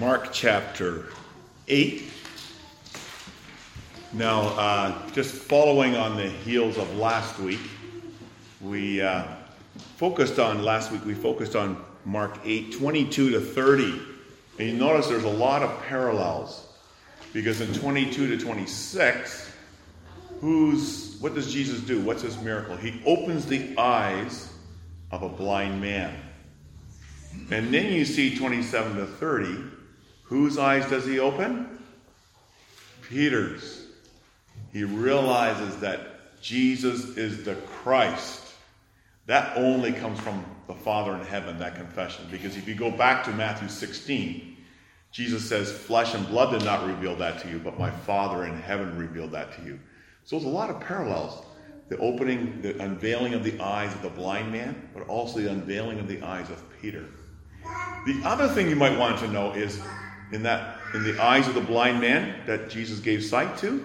Mark chapter 8. Now, uh, just following on the heels of last week, we uh, focused on, last week we focused on Mark 8, 22 to 30. And you notice there's a lot of parallels because in 22 to 26, who's, what does Jesus do? What's his miracle? He opens the eyes of a blind man. And then you see 27 to 30. Whose eyes does he open? Peter's. He realizes that Jesus is the Christ. That only comes from the Father in heaven, that confession. Because if you go back to Matthew 16, Jesus says, Flesh and blood did not reveal that to you, but my Father in heaven revealed that to you. So there's a lot of parallels. The opening, the unveiling of the eyes of the blind man, but also the unveiling of the eyes of Peter. The other thing you might want to know is in that in the eyes of the blind man that Jesus gave sight to,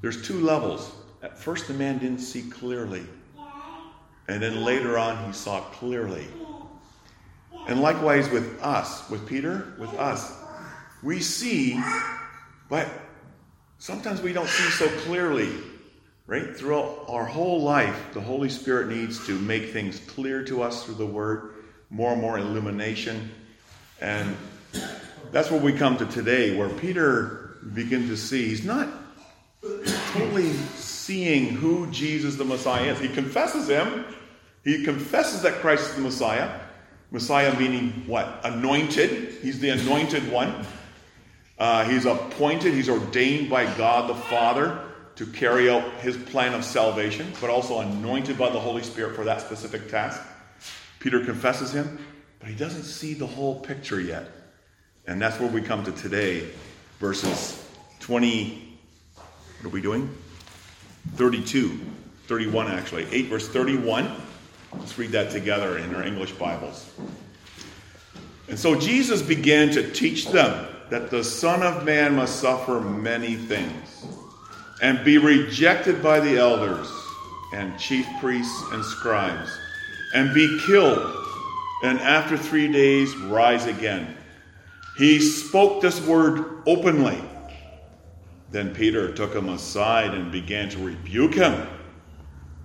there's two levels. At first the man didn't see clearly. And then later on he saw clearly. And likewise with us, with Peter, with us, we see, but sometimes we don't see so clearly. Right? Throughout our whole life, the Holy Spirit needs to make things clear to us through the Word more and more illumination. And that's where we come to today, where Peter begins to see. He's not totally seeing who Jesus the Messiah is. He confesses him. He confesses that Christ is the Messiah. Messiah meaning what? Anointed. He's the anointed one. Uh, he's appointed, he's ordained by God the Father to carry out his plan of salvation, but also anointed by the Holy Spirit for that specific task. Peter confesses him, but he doesn't see the whole picture yet. And that's where we come to today, verses 20. What are we doing? 32, 31 actually. 8 verse 31. Let's read that together in our English Bibles. And so Jesus began to teach them that the Son of Man must suffer many things and be rejected by the elders and chief priests and scribes and be killed, and after three days rise again. He spoke this word openly. Then Peter took him aside and began to rebuke him.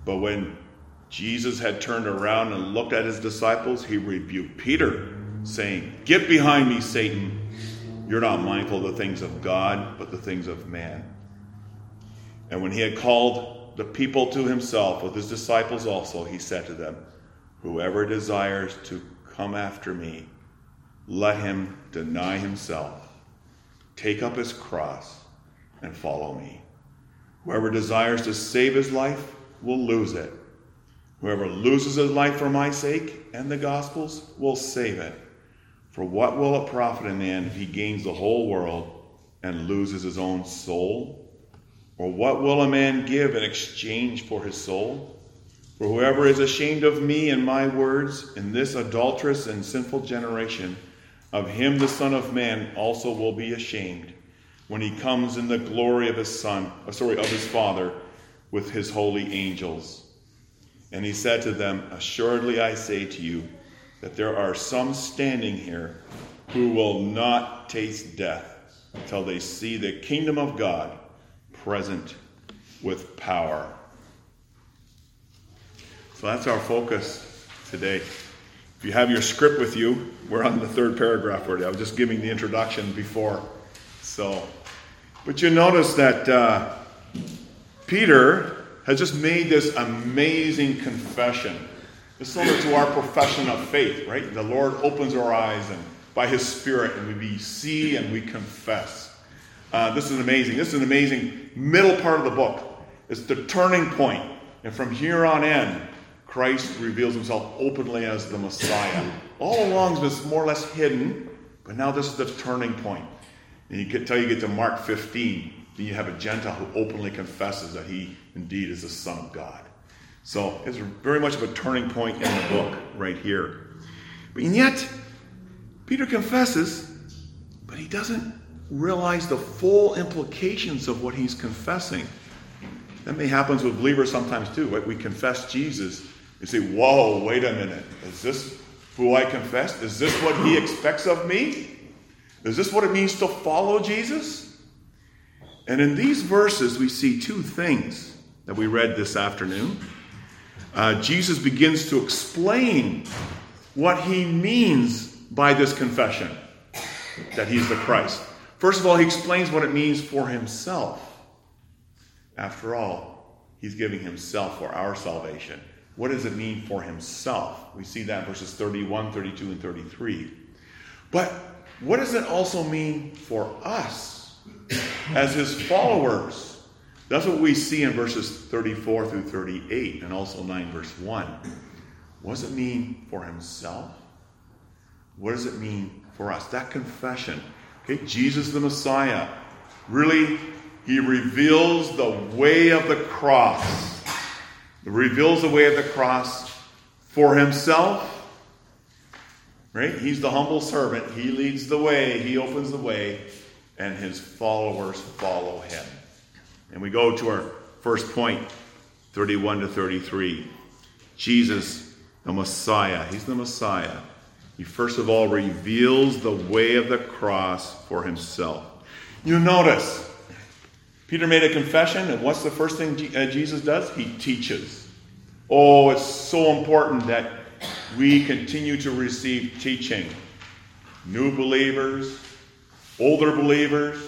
But when Jesus had turned around and looked at his disciples, he rebuked Peter, saying, Get behind me, Satan. You're not mindful of the things of God, but the things of man. And when he had called the people to himself with his disciples also, he said to them, Whoever desires to come after me, let him deny himself, take up his cross, and follow me. Whoever desires to save his life will lose it. Whoever loses his life for my sake and the gospel's will save it. For what will it profit a man if he gains the whole world and loses his own soul? Or what will a man give in exchange for his soul? For whoever is ashamed of me and my words in this adulterous and sinful generation, of him the Son of Man also will be ashamed when he comes in the glory of his Son, uh, sorry, of his Father with his holy angels. And he said to them, Assuredly I say to you that there are some standing here who will not taste death until they see the kingdom of God present with power. So that's our focus today. If you have your script with you, we're on the third paragraph already. I was just giving the introduction before. So, but you notice that uh, Peter has just made this amazing confession. It's similar to our profession of faith, right? The Lord opens our eyes and by His Spirit, and we see and we confess. Uh, this is amazing. This is an amazing middle part of the book. It's the turning point, and from here on in, Christ reveals himself openly as the Messiah. All along, it's more or less hidden, but now this is the turning point. And you get till you get to Mark 15, then you have a Gentile who openly confesses that he indeed is the Son of God. So it's very much of a turning point in the book right here. But yet, Peter confesses, but he doesn't realize the full implications of what he's confessing. That may happen with believers sometimes too. Right? We confess Jesus, you say, whoa, wait a minute. Is this who I confessed? Is this what he expects of me? Is this what it means to follow Jesus? And in these verses, we see two things that we read this afternoon. Uh, Jesus begins to explain what he means by this confession that he's the Christ. First of all, he explains what it means for himself. After all, he's giving himself for our salvation. What does it mean for himself? We see that in verses 31, 32, and 33. But what does it also mean for us as his followers? That's what we see in verses 34 through 38 and also 9 verse 1. What does it mean for himself? What does it mean for us? That confession. Okay, Jesus the Messiah. Really, he reveals the way of the cross. Reveals the way of the cross for himself. Right? He's the humble servant. He leads the way, he opens the way, and his followers follow him. And we go to our first point, 31 to 33. Jesus, the Messiah. He's the Messiah. He first of all reveals the way of the cross for himself. You notice, Peter made a confession, and what's the first thing uh, Jesus does? He teaches. Oh, it's so important that we continue to receive teaching. New believers, older believers,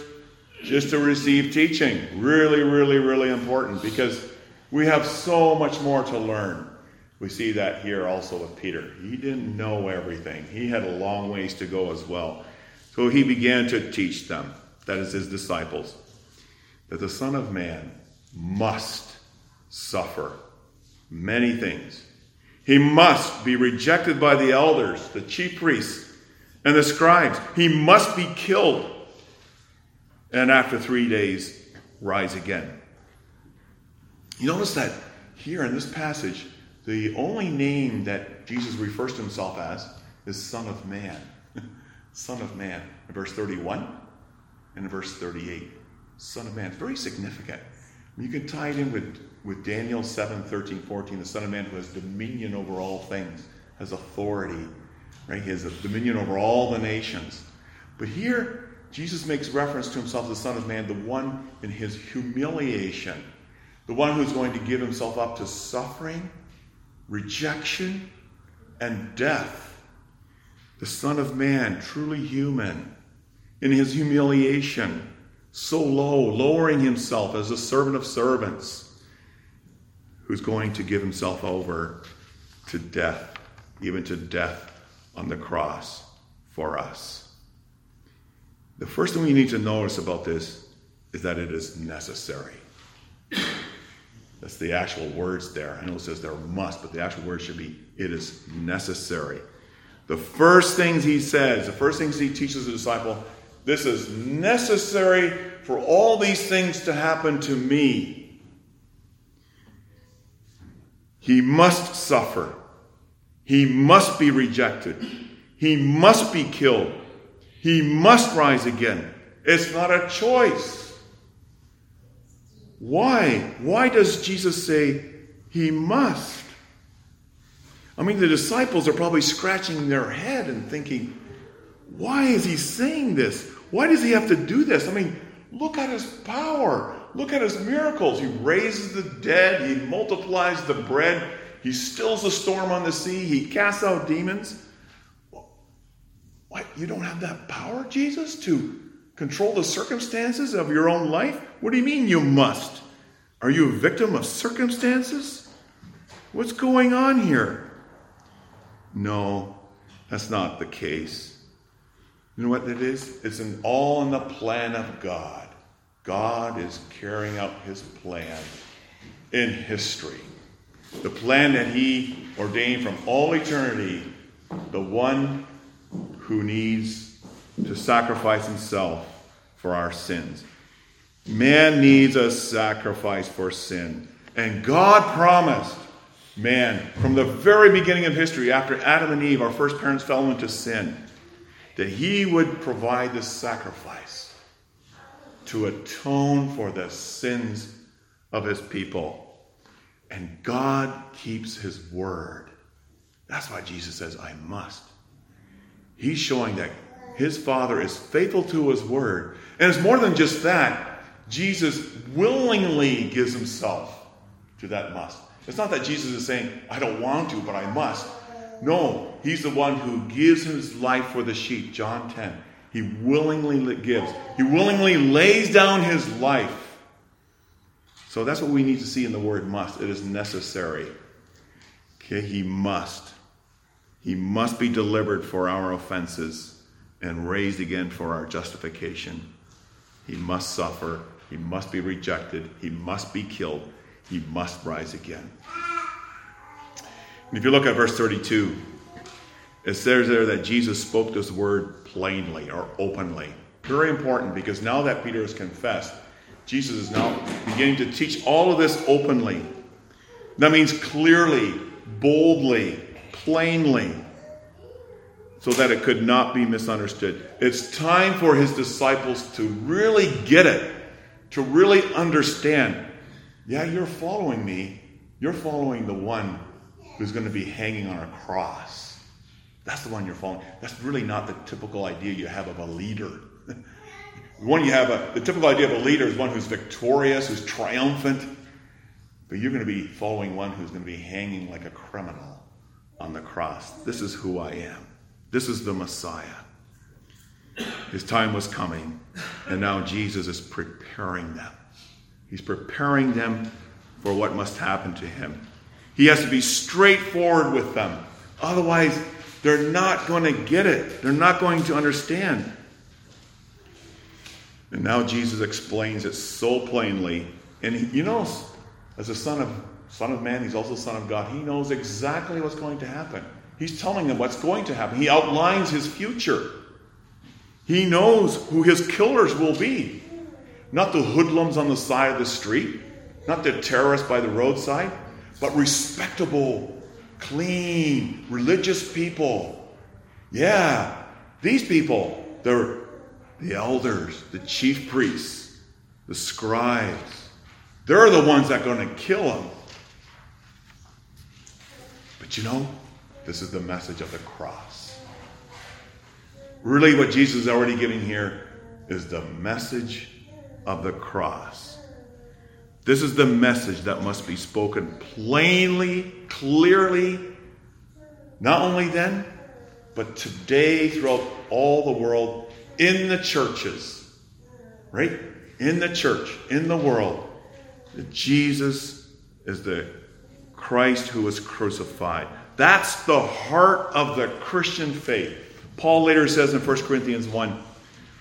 just to receive teaching. Really, really, really important because we have so much more to learn. We see that here also with Peter. He didn't know everything, he had a long ways to go as well. So he began to teach them, that is, his disciples, that the Son of Man must suffer many things. He must be rejected by the elders, the chief priests, and the scribes. He must be killed. And after three days, rise again. You notice that here in this passage, the only name that Jesus refers to himself as is Son of Man. Son of Man. In verse 31 and in verse 38. Son of Man. It's very significant. You can tie it in with, with Daniel 7, 13, 14. The Son of Man who has dominion over all things, has authority, right? He has dominion over all the nations. But here, Jesus makes reference to himself as the Son of Man, the one in his humiliation, the one who's going to give himself up to suffering rejection, and death. The Son of Man, truly human, in his humiliation, so low, lowering himself as a servant of servants, who's going to give himself over to death, even to death on the cross for us. The first thing we need to notice about this is that it is necessary. That's the actual words there. I know it says there must, but the actual word should be it is necessary. The first things he says, the first things he teaches the disciple, this is necessary for all these things to happen to me. He must suffer. He must be rejected. He must be killed. He must rise again. It's not a choice. Why? Why does Jesus say he must? I mean, the disciples are probably scratching their head and thinking, why is he saying this? Why does he have to do this? I mean, look at his power. Look at his miracles. He raises the dead, he multiplies the bread, he stills the storm on the sea, he casts out demons. What? You don't have that power, Jesus, to control the circumstances of your own life? What do you mean you must? Are you a victim of circumstances? What's going on here? No, that's not the case. You know what it is? It's an all in the plan of God. God is carrying out his plan in history. The plan that he ordained from all eternity, the one who needs to sacrifice himself for our sins. Man needs a sacrifice for sin. And God promised man from the very beginning of history, after Adam and Eve, our first parents, fell into sin, that he would provide the sacrifice to atone for the sins of his people. And God keeps his word. That's why Jesus says, I must. He's showing that His Father is faithful to His word. And it's more than just that. Jesus willingly gives Himself to that must. It's not that Jesus is saying, I don't want to, but I must. No, He's the one who gives His life for the sheep. John 10. He willingly gives, He willingly lays down His life. So that's what we need to see in the word must. It is necessary. Okay, He must. He must be delivered for our offenses and raised again for our justification. He must suffer. He must be rejected. He must be killed. He must rise again. And if you look at verse 32, it says there that Jesus spoke this word plainly or openly. Very important because now that Peter has confessed, Jesus is now beginning to teach all of this openly. That means clearly, boldly, plainly, so that it could not be misunderstood. It's time for his disciples to really get it, to really understand. Yeah, you're following me. You're following the one who's going to be hanging on a cross. That's the one you're following. That's really not the typical idea you have of a leader. one you have a, the typical idea of a leader is one who's victorious, who's triumphant. But you're going to be following one who's going to be hanging like a criminal on the cross. This is who I am. This is the Messiah. His time was coming, and now Jesus is preparing them. He's preparing them for what must happen to him. He has to be straightforward with them. Otherwise, they're not going to get it. They're not going to understand. And now Jesus explains it so plainly. And you know, as a son of son of man, he's also son of God. He knows exactly what's going to happen. He's telling them what's going to happen. He outlines his future. He knows who his killers will be. Not the hoodlums on the side of the street, not the terrorists by the roadside, but respectable, clean, religious people. Yeah, these people, they're the elders, the chief priests, the scribes. They're the ones that are going to kill him. But you know, this is the message of the cross. Really, what Jesus is already giving here is the message of the cross. This is the message that must be spoken plainly, clearly, not only then, but today throughout all the world, in the churches, right? In the church, in the world, that Jesus is the Christ who was crucified. That's the heart of the Christian faith. Paul later says in 1 Corinthians 1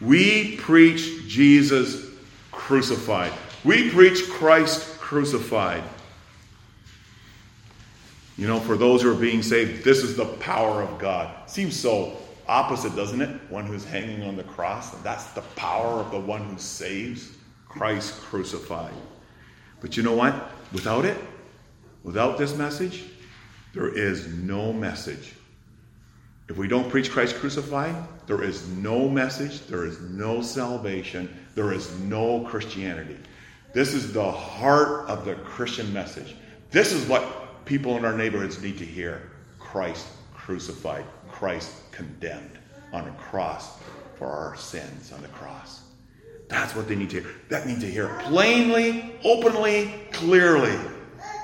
We preach Jesus crucified. We preach Christ crucified. You know, for those who are being saved, this is the power of God. Seems so opposite, doesn't it? One who's hanging on the cross. That's the power of the one who saves, Christ crucified. But you know what? Without it, without this message, there is no message. If we don't preach Christ crucified, there is no message, there is no salvation, there is no Christianity. This is the heart of the Christian message. This is what people in our neighborhoods need to hear Christ crucified, Christ condemned on a cross for our sins on the cross. That's what they need to hear. That need to hear plainly, openly, clearly.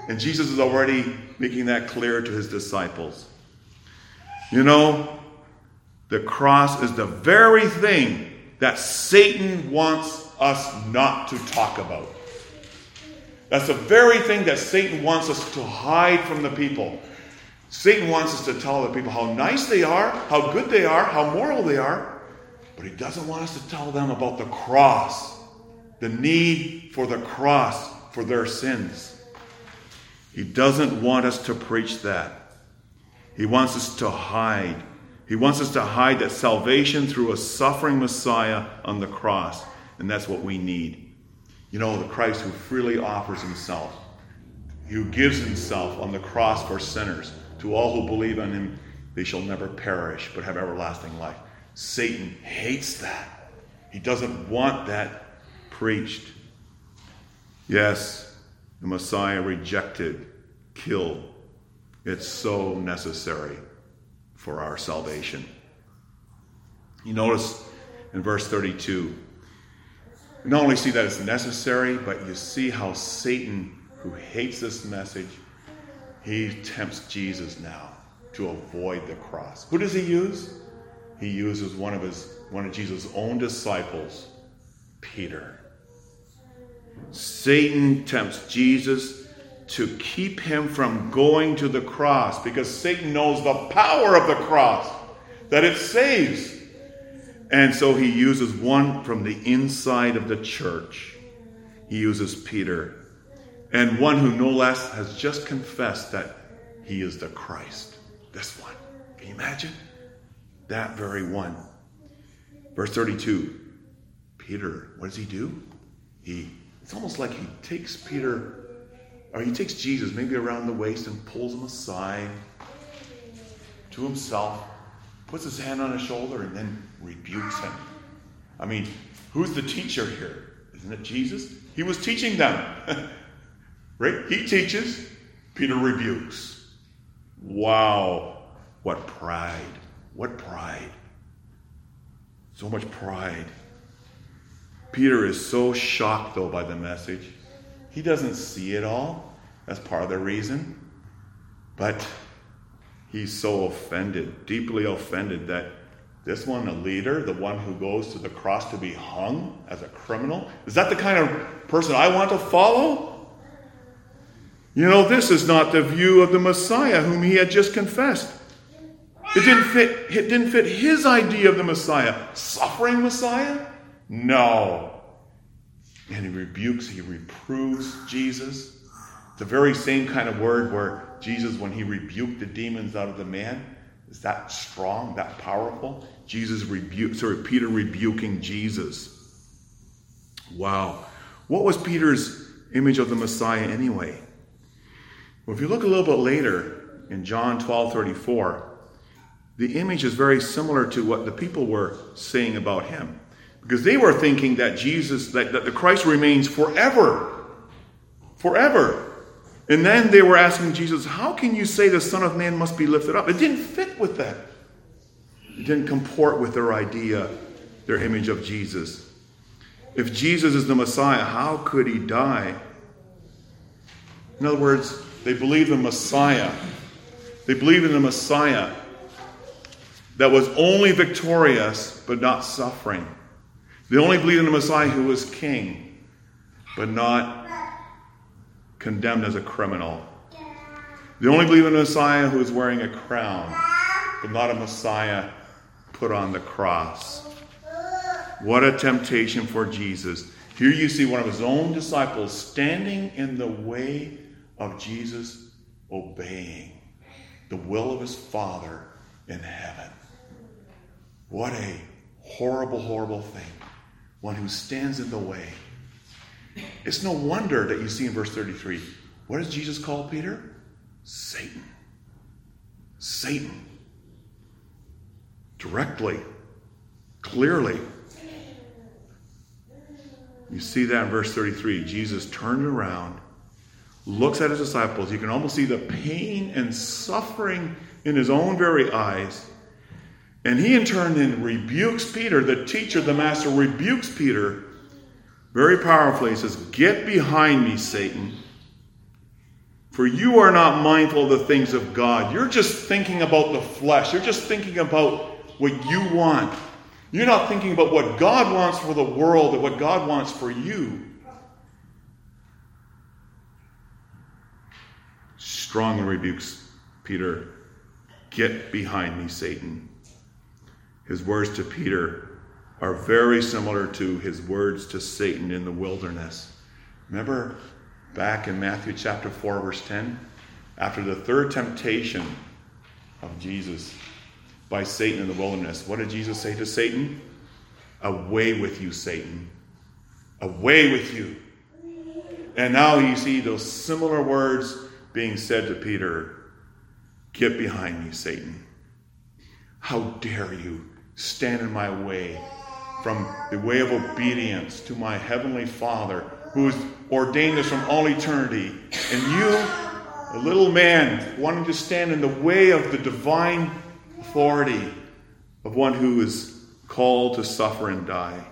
And Jesus is already making that clear to his disciples. You know, the cross is the very thing that Satan wants us not to talk about. That's the very thing that Satan wants us to hide from the people. Satan wants us to tell the people how nice they are, how good they are, how moral they are, but he doesn't want us to tell them about the cross, the need for the cross for their sins. He doesn't want us to preach that. He wants us to hide. He wants us to hide that salvation through a suffering Messiah on the cross. And that's what we need. You know, the Christ who freely offers himself, who gives himself on the cross for sinners. To all who believe on him, they shall never perish, but have everlasting life. Satan hates that. He doesn't want that preached. Yes, the Messiah rejected, killed. It's so necessary for our salvation. You notice in verse 32, you not only see that it's necessary, but you see how Satan, who hates this message, he tempts Jesus now to avoid the cross. Who does he use? He uses one of his one of Jesus' own disciples, Peter. Satan tempts Jesus to keep him from going to the cross because Satan knows the power of the cross, that it saves. And so he uses one from the inside of the church. He uses Peter, and one who no less has just confessed that he is the Christ. This one. Can you imagine? That very one. Verse 32 Peter, what does he do? He, it's almost like he takes Peter or he takes Jesus maybe around the waist and pulls him aside to himself, puts his hand on his shoulder, and then rebukes him. I mean, who's the teacher here? Isn't it Jesus? He was teaching them. right? He teaches, Peter rebukes. Wow, what pride. What pride. So much pride. Peter is so shocked, though, by the message. He doesn't see it all. That's part of the reason. But he's so offended, deeply offended, that this one, a leader, the one who goes to the cross to be hung as a criminal, is that the kind of person I want to follow? You know, this is not the view of the Messiah whom he had just confessed. It didn't fit, it didn't fit his idea of the Messiah. Suffering Messiah? No. And he rebukes, he reproves Jesus. The very same kind of word where Jesus, when he rebuked the demons out of the man, is that strong, that powerful? Jesus rebuked, sorry, Peter rebuking Jesus. Wow. What was Peter's image of the Messiah anyway? Well, if you look a little bit later in John 12 34, the image is very similar to what the people were saying about him. Because they were thinking that Jesus, that, that the Christ remains forever. Forever. And then they were asking Jesus, How can you say the Son of Man must be lifted up? It didn't fit with that. It didn't comport with their idea, their image of Jesus. If Jesus is the Messiah, how could he die? In other words, they believe the Messiah. They believe in the Messiah that was only victorious but not suffering. They only believed in the Messiah who was king but not condemned as a criminal. They only believe in a Messiah who is wearing a crown but not a Messiah put on the cross. What a temptation for Jesus. Here you see one of his own disciples standing in the way of Jesus obeying the will of his Father in heaven. What a horrible, horrible thing. One who stands in the way. It's no wonder that you see in verse 33 what does Jesus call Peter? Satan. Satan. Directly, clearly. You see that in verse 33. Jesus turned around, looks at his disciples. You can almost see the pain and suffering in his own very eyes. And he in turn then rebukes Peter, the teacher, the master, rebukes Peter very powerfully. He says, Get behind me, Satan. For you are not mindful of the things of God. You're just thinking about the flesh. You're just thinking about what you want. You're not thinking about what God wants for the world and what God wants for you. Strongly rebukes Peter, Get behind me, Satan. His words to Peter are very similar to his words to Satan in the wilderness. Remember back in Matthew chapter 4, verse 10? After the third temptation of Jesus by Satan in the wilderness, what did Jesus say to Satan? Away with you, Satan. Away with you. And now you see those similar words being said to Peter Get behind me, Satan. How dare you stand in my way from the way of obedience to my heavenly Father who has ordained us from all eternity. And you, a little man, wanting to stand in the way of the divine authority of one who is called to suffer and die.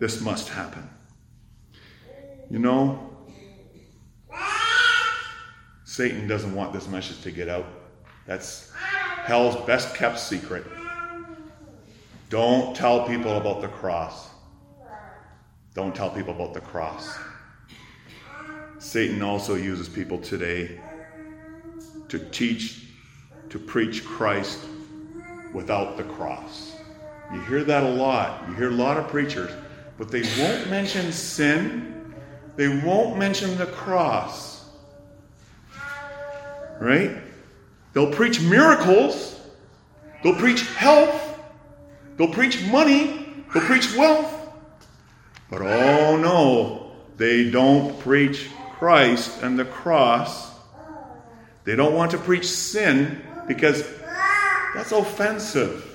This must happen. You know, Satan doesn't want this message to get out. That's hell's best kept secret. Don't tell people about the cross. Don't tell people about the cross. Satan also uses people today to teach, to preach Christ without the cross. You hear that a lot. You hear a lot of preachers, but they won't mention sin, they won't mention the cross. Right? They'll preach miracles, they'll preach health, they'll preach money, they'll preach wealth. But oh no, they don't preach Christ and the cross. They don't want to preach sin because that's offensive.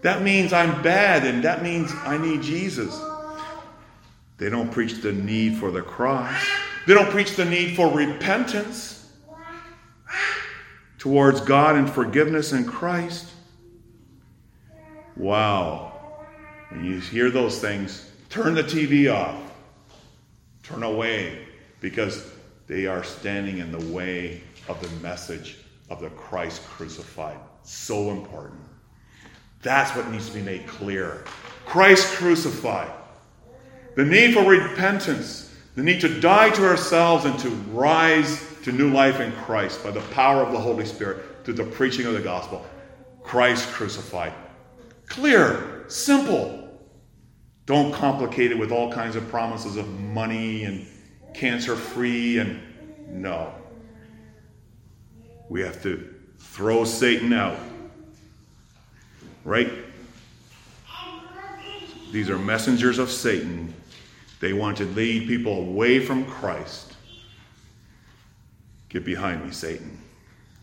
That means I'm bad and that means I need Jesus. They don't preach the need for the cross. They don't preach the need for repentance towards God and forgiveness in Christ. Wow. When you hear those things, turn the TV off, turn away, because they are standing in the way of the message of the Christ crucified. So important. That's what needs to be made clear. Christ crucified. The need for repentance, the need to die to ourselves and to rise to new life in Christ by the power of the Holy Spirit through the preaching of the gospel. Christ crucified. Clear, simple. Don't complicate it with all kinds of promises of money and cancer free and no. We have to throw Satan out. Right? These are messengers of Satan. They want to lead people away from Christ. Get behind me, Satan,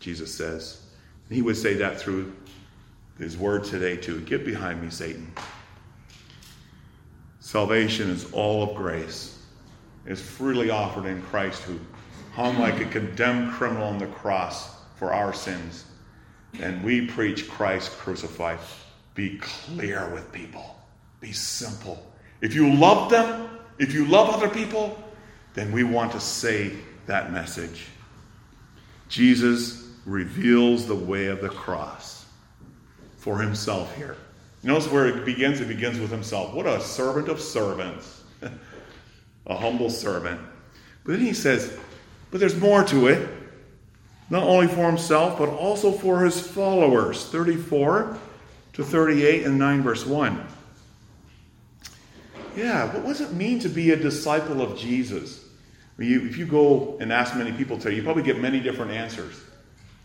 Jesus says. He would say that through his word today, too. Get behind me, Satan. Salvation is all of grace. It's freely offered in Christ, who hung like a condemned criminal on the cross for our sins. And we preach Christ crucified. Be clear with people, be simple. If you love them, if you love other people, then we want to say that message. Jesus reveals the way of the cross for himself here. Notice where it begins? It begins with himself. What a servant of servants, a humble servant. But then he says, but there's more to it. Not only for himself, but also for his followers. 34 to 38 and 9 verse 1. Yeah, what does it mean to be a disciple of Jesus? if you go and ask many people today, you probably get many different answers.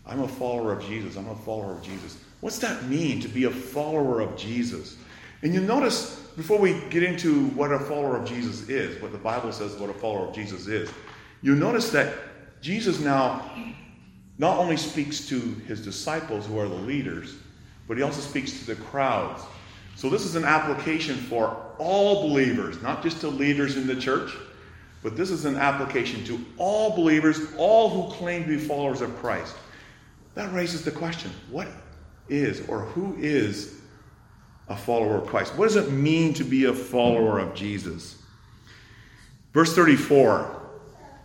I'm a follower of Jesus. I'm a follower of Jesus. What's that mean to be a follower of Jesus? And you notice, before we get into what a follower of Jesus is, what the Bible says what a follower of Jesus is, you notice that Jesus now not only speaks to his disciples, who are the leaders, but he also speaks to the crowds. So this is an application for all believers, not just to leaders in the church, but this is an application to all believers, all who claim to be followers of Christ. That raises the question what is or who is a follower of Christ? What does it mean to be a follower of Jesus? Verse 34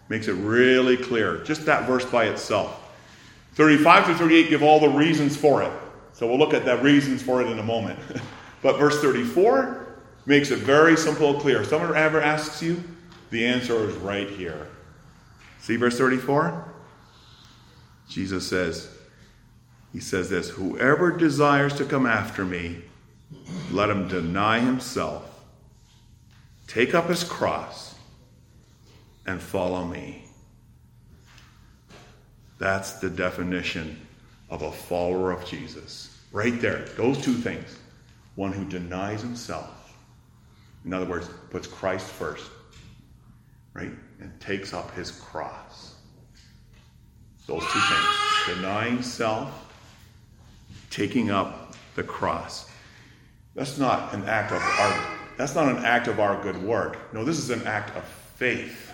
makes it really clear, just that verse by itself. 35 to 38 give all the reasons for it. So we'll look at the reasons for it in a moment. but verse 34 makes it very simple and clear. If Someone ever asks you, the answer is right here. See verse 34? Jesus says, He says this Whoever desires to come after me, let him deny himself, take up his cross, and follow me. That's the definition of a follower of Jesus. Right there. Those two things. One who denies himself. In other words, puts Christ first right? And takes up his cross. Those two things denying self, taking up the cross. That's not an act of our that's not an act of our good work. No, this is an act of faith.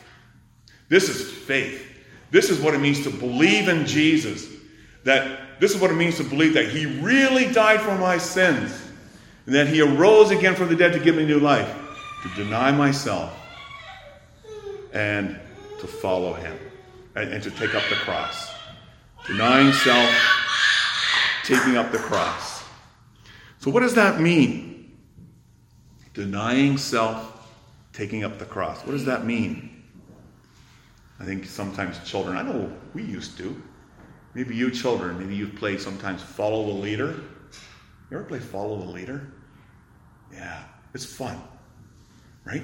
This is faith. This is what it means to believe in Jesus. That this is what it means to believe that He really died for my sins and that He arose again from the dead to give me new life. To deny myself and to follow Him and, and to take up the cross. Denying self, taking up the cross. So, what does that mean? Denying self, taking up the cross. What does that mean? I think sometimes children, I know we used to. Maybe you children, maybe you've played sometimes follow the leader. You ever play follow the leader? Yeah, it's fun, right?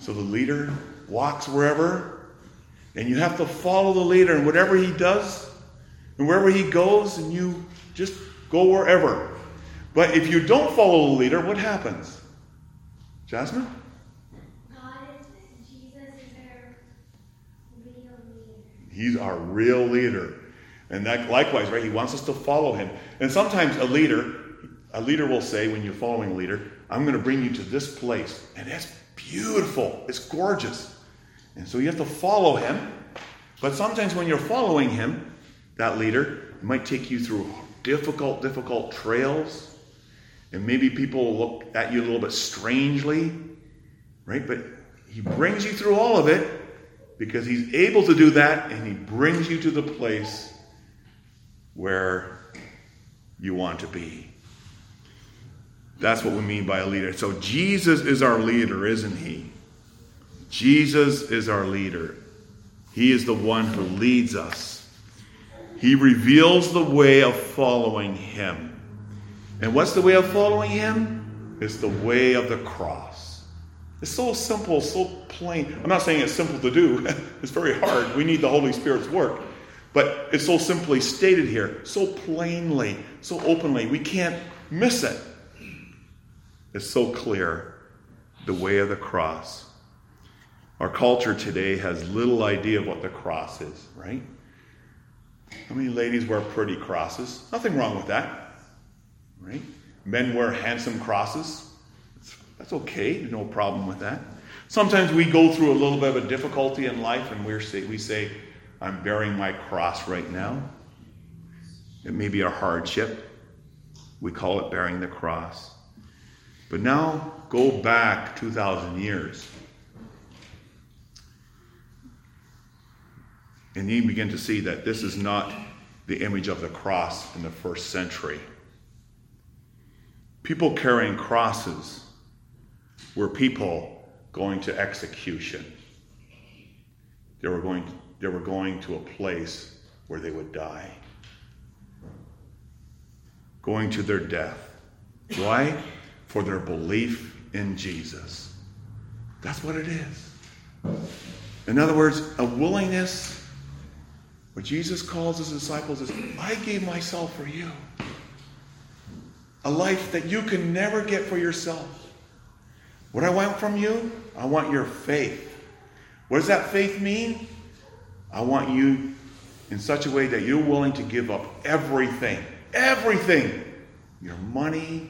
So the leader walks wherever, and you have to follow the leader, and whatever he does, and wherever he goes, and you just go wherever. But if you don't follow the leader, what happens? Jasmine? God is. Jesus is our real leader. He's our real leader. And that likewise, right? He wants us to follow him. And sometimes a leader, a leader will say, when you're following a leader, I'm going to bring you to this place. And it's beautiful. It's gorgeous. And so you have to follow him. But sometimes when you're following him, that leader, might take you through difficult, difficult trails. And maybe people look at you a little bit strangely, right? But he brings you through all of it because he's able to do that and he brings you to the place where you want to be. That's what we mean by a leader. So Jesus is our leader, isn't he? Jesus is our leader. He is the one who leads us. He reveals the way of following him. And what's the way of following him? It's the way of the cross. It's so simple, so plain. I'm not saying it's simple to do, it's very hard. We need the Holy Spirit's work. But it's so simply stated here, so plainly, so openly. We can't miss it. It's so clear the way of the cross. Our culture today has little idea of what the cross is, right? How many ladies wear pretty crosses? Nothing wrong with that, right? Men wear handsome crosses. That's okay, no problem with that. Sometimes we go through a little bit of a difficulty in life and we say, we say, I'm bearing my cross right now. It may be a hardship. We call it bearing the cross. But now go back 2,000 years. And you begin to see that this is not the image of the cross in the first century. People carrying crosses were people going to execution. They were going, they were going to a place where they would die, going to their death. Why? For their belief in Jesus. That's what it is. In other words, a willingness, what Jesus calls his disciples is, I gave myself for you. A life that you can never get for yourself. What I want from you? I want your faith. What does that faith mean? I want you in such a way that you're willing to give up everything, everything your money,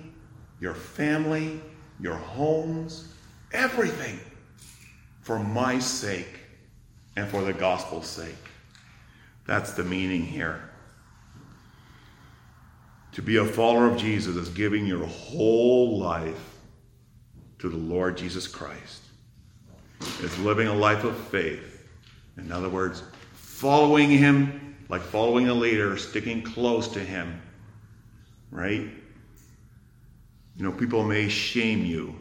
your family, your homes, everything for my sake and for the gospel's sake. That's the meaning here. To be a follower of Jesus is giving your whole life to the Lord Jesus Christ. It's living a life of faith. In other words, following Him like following a leader, sticking close to Him. Right? You know, people may shame you,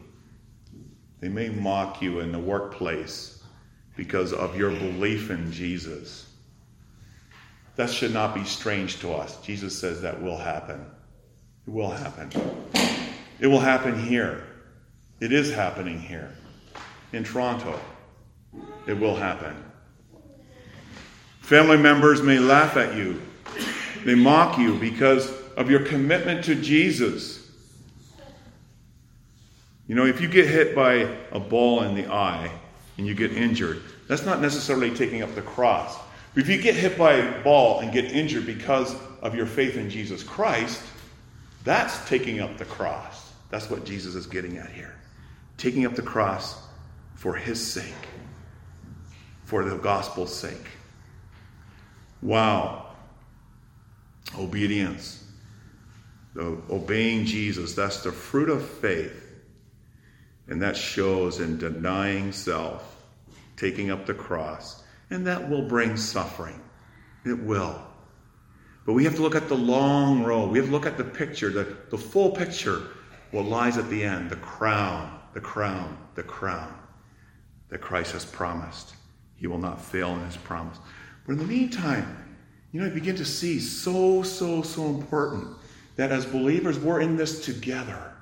they may mock you in the workplace because of your belief in Jesus. That should not be strange to us. Jesus says that will happen. It will happen. It will happen here. It is happening here in Toronto. It will happen. Family members may laugh at you, they mock you because of your commitment to Jesus. You know, if you get hit by a ball in the eye and you get injured, that's not necessarily taking up the cross. If you get hit by a ball and get injured because of your faith in Jesus Christ, that's taking up the cross. That's what Jesus is getting at here taking up the cross for his sake, for the gospel's sake. Wow. Obedience. The obeying Jesus, that's the fruit of faith. And that shows in denying self, taking up the cross. And that will bring suffering. It will. But we have to look at the long road. We have to look at the picture, the, the full picture, what lies at the end the crown, the crown, the crown that Christ has promised. He will not fail in his promise. But in the meantime, you know, I begin to see so, so, so important that as believers, we're in this together.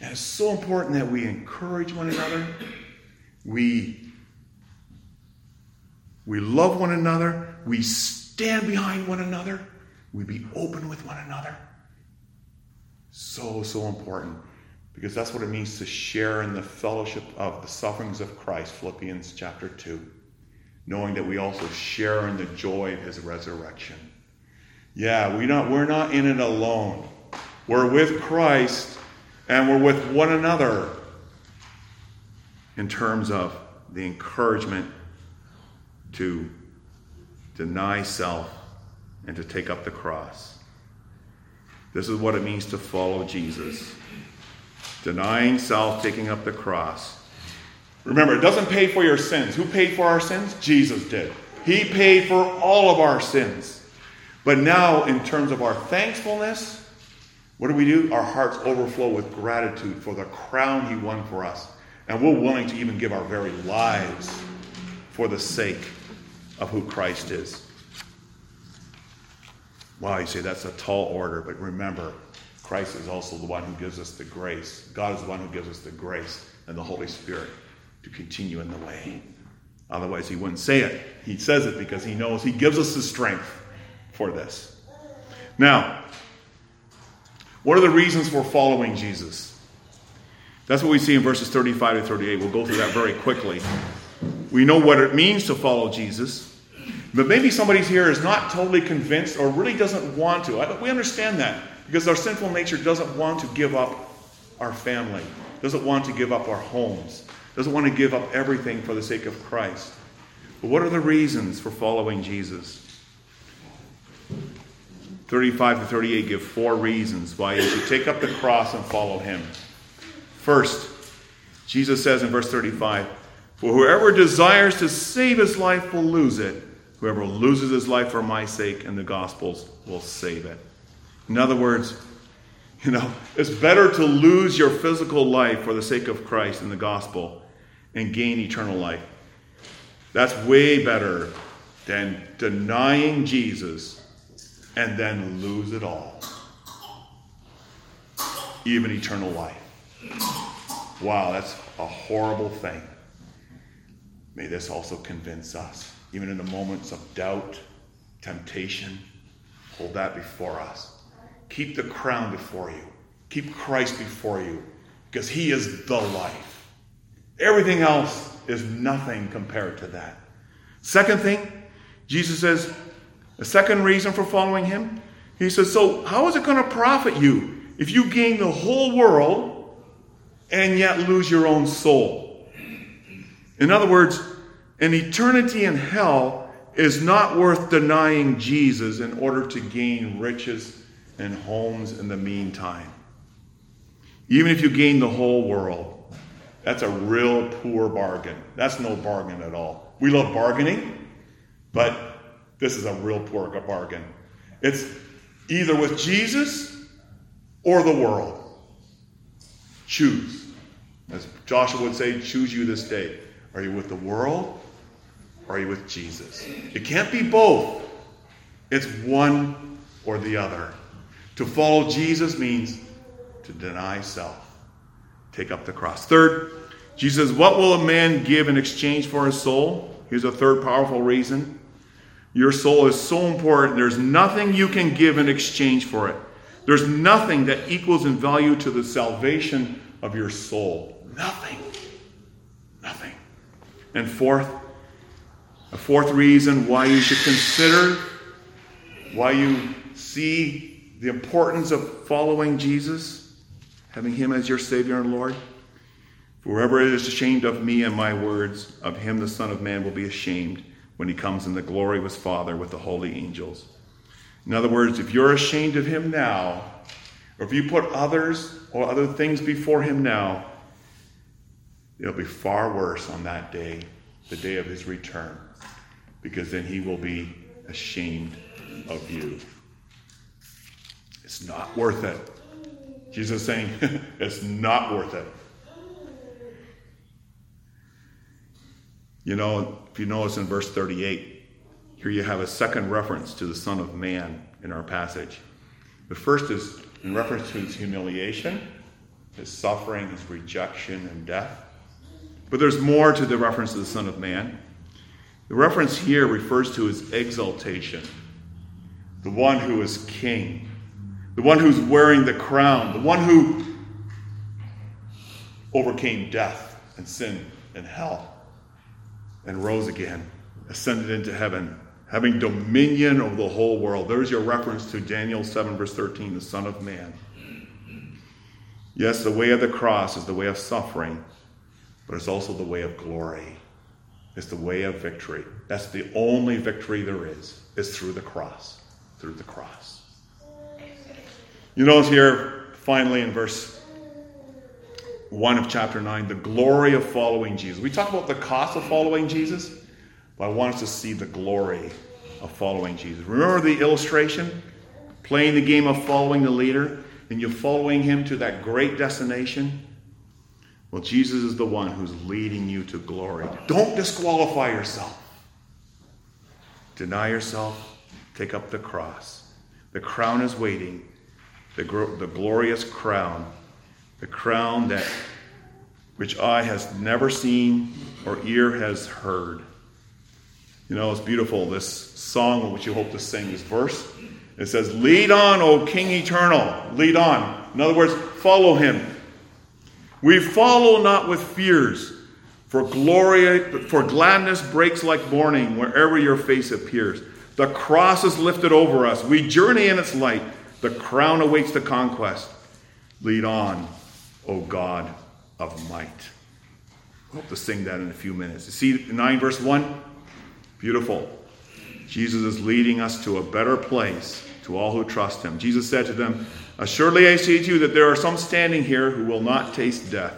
And it's so important that we encourage one another. We, we love one another. We stand behind one another. We be open with one another. So, so important. Because that's what it means to share in the fellowship of the sufferings of Christ, Philippians chapter 2. Knowing that we also share in the joy of his resurrection. Yeah, we not, we're not in it alone. We're with Christ and we're with one another in terms of the encouragement to deny self and to take up the cross. This is what it means to follow Jesus denying self, taking up the cross. Remember, it doesn't pay for your sins. Who paid for our sins? Jesus did. He paid for all of our sins. But now, in terms of our thankfulness, what do we do? Our hearts overflow with gratitude for the crown He won for us. And we're willing to even give our very lives for the sake of who Christ is. Wow, you say that's a tall order, but remember, Christ is also the one who gives us the grace. God is the one who gives us the grace and the Holy Spirit to continue in the way. Otherwise, he wouldn't say it. He says it because he knows he gives us the strength for this. Now, what are the reasons for following Jesus? That's what we see in verses 35 to 38. We'll go through that very quickly. We know what it means to follow Jesus, but maybe somebody here is not totally convinced or really doesn't want to. We understand that. Because our sinful nature doesn't want to give up our family, doesn't want to give up our homes, doesn't want to give up everything for the sake of Christ. But what are the reasons for following Jesus? 35 to 38 give four reasons why you should take up the cross and follow him. First, Jesus says in verse 35 For whoever desires to save his life will lose it. Whoever loses his life for my sake and the gospel's will save it. In other words, you know, it's better to lose your physical life for the sake of Christ and the gospel and gain eternal life. That's way better than denying Jesus and then lose it all. Even eternal life. Wow, that's a horrible thing. May this also convince us, even in the moments of doubt, temptation, hold that before us. Keep the crown before you. Keep Christ before you because He is the life. Everything else is nothing compared to that. Second thing, Jesus says, the second reason for following Him, He says, So, how is it going to profit you if you gain the whole world and yet lose your own soul? In other words, an eternity in hell is not worth denying Jesus in order to gain riches and homes in the meantime. Even if you gain the whole world, that's a real poor bargain. That's no bargain at all. We love bargaining, but this is a real poor bargain. It's either with Jesus or the world. Choose. As Joshua would say, choose you this day. Are you with the world or are you with Jesus? It can't be both. It's one or the other. To follow Jesus means to deny self, take up the cross. Third, Jesus What will a man give in exchange for his soul? Here's a third powerful reason. Your soul is so important. There's nothing you can give in exchange for it. There's nothing that equals in value to the salvation of your soul. Nothing. Nothing. And fourth, a fourth reason why you should consider, why you see the importance of following Jesus, having Him as your Savior and Lord. For whoever is ashamed of me and my words, of him the Son of Man will be ashamed when he comes in the glory of his Father with the holy angels. In other words, if you're ashamed of him now, or if you put others or other things before him now, it'll be far worse on that day, the day of his return, because then he will be ashamed of you. It's not worth it. Jesus is saying it's not worth it. You know, if you notice in verse 38, here you have a second reference to the Son of Man in our passage. The first is in reference to his humiliation, his suffering, his rejection, and death. But there's more to the reference to the Son of Man. The reference here refers to his exaltation, the one who is king, the one who's wearing the crown, the one who overcame death and sin and hell and rose again, ascended into heaven, having dominion over the whole world. There's your reference to Daniel 7, verse 13, the Son of Man. Yes, the way of the cross is the way of suffering, but it's also the way of glory. It's the way of victory. That's the only victory there is, is through the cross. Through the cross. You notice here, finally, in verse 1 of chapter 9, the glory of following Jesus. We talk about the cost of following Jesus, but I want us to see the glory of following Jesus. Remember the illustration? Playing the game of following the leader, and you're following him to that great destination. Well, Jesus is the one who's leading you to glory. Don't disqualify yourself. Deny yourself, take up the cross. The crown is waiting, the, the glorious crown the crown that which eye has never seen or ear has heard. You know, it's beautiful, this song which you hope to sing, this verse. It says, Lead on, O King eternal. Lead on. In other words, follow him. We follow not with fears, for glory, for gladness breaks like morning wherever your face appears. The cross is lifted over us. We journey in its light. The crown awaits the conquest. Lead on, O God of might. I hope to sing that in a few minutes. You see 9 verse 1? Beautiful. Jesus is leading us to a better place to all who trust him. Jesus said to them, Assuredly I say to you that there are some standing here who will not taste death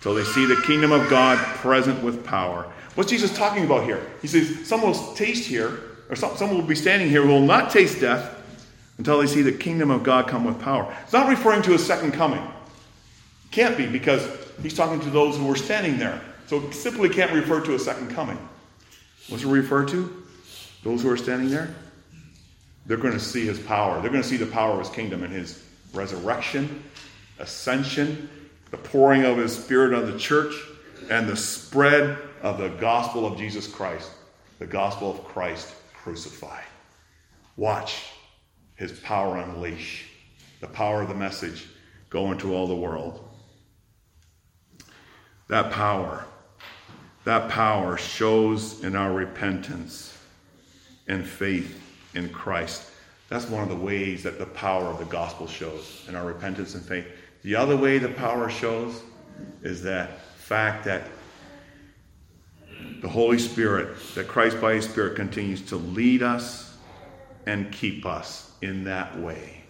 till they see the kingdom of God present with power. What's Jesus talking about here? He says, Some will taste here, or some, some will be standing here who will not taste death until they see the kingdom of God come with power. It's not referring to a second coming. Can't be because he's talking to those who were standing there. So it simply can't refer to a second coming. What's it refer to? Those who are standing there? They're going to see his power. They're going to see the power of his kingdom and his resurrection, ascension, the pouring of his spirit on the church, and the spread of the gospel of Jesus Christ, the gospel of Christ crucified. Watch his power unleash, the power of the message go into all the world. That power, that power shows in our repentance and faith in Christ. That's one of the ways that the power of the gospel shows in our repentance and faith. The other way the power shows is that fact that the Holy Spirit, that Christ by His Spirit continues to lead us and keep us in that way.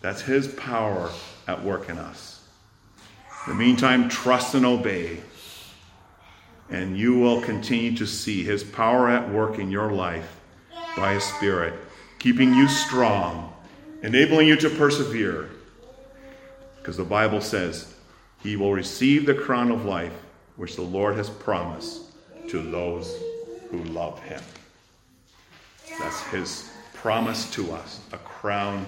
That's His power at work in us. In the meantime, trust and obey, and you will continue to see His power at work in your life by His Spirit, keeping you strong, enabling you to persevere. Because the Bible says, He will receive the crown of life which the Lord has promised to those who love Him. That's His promise to us a crown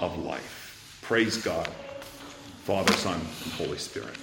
of life. Praise God. Father, Son, and Holy Spirit.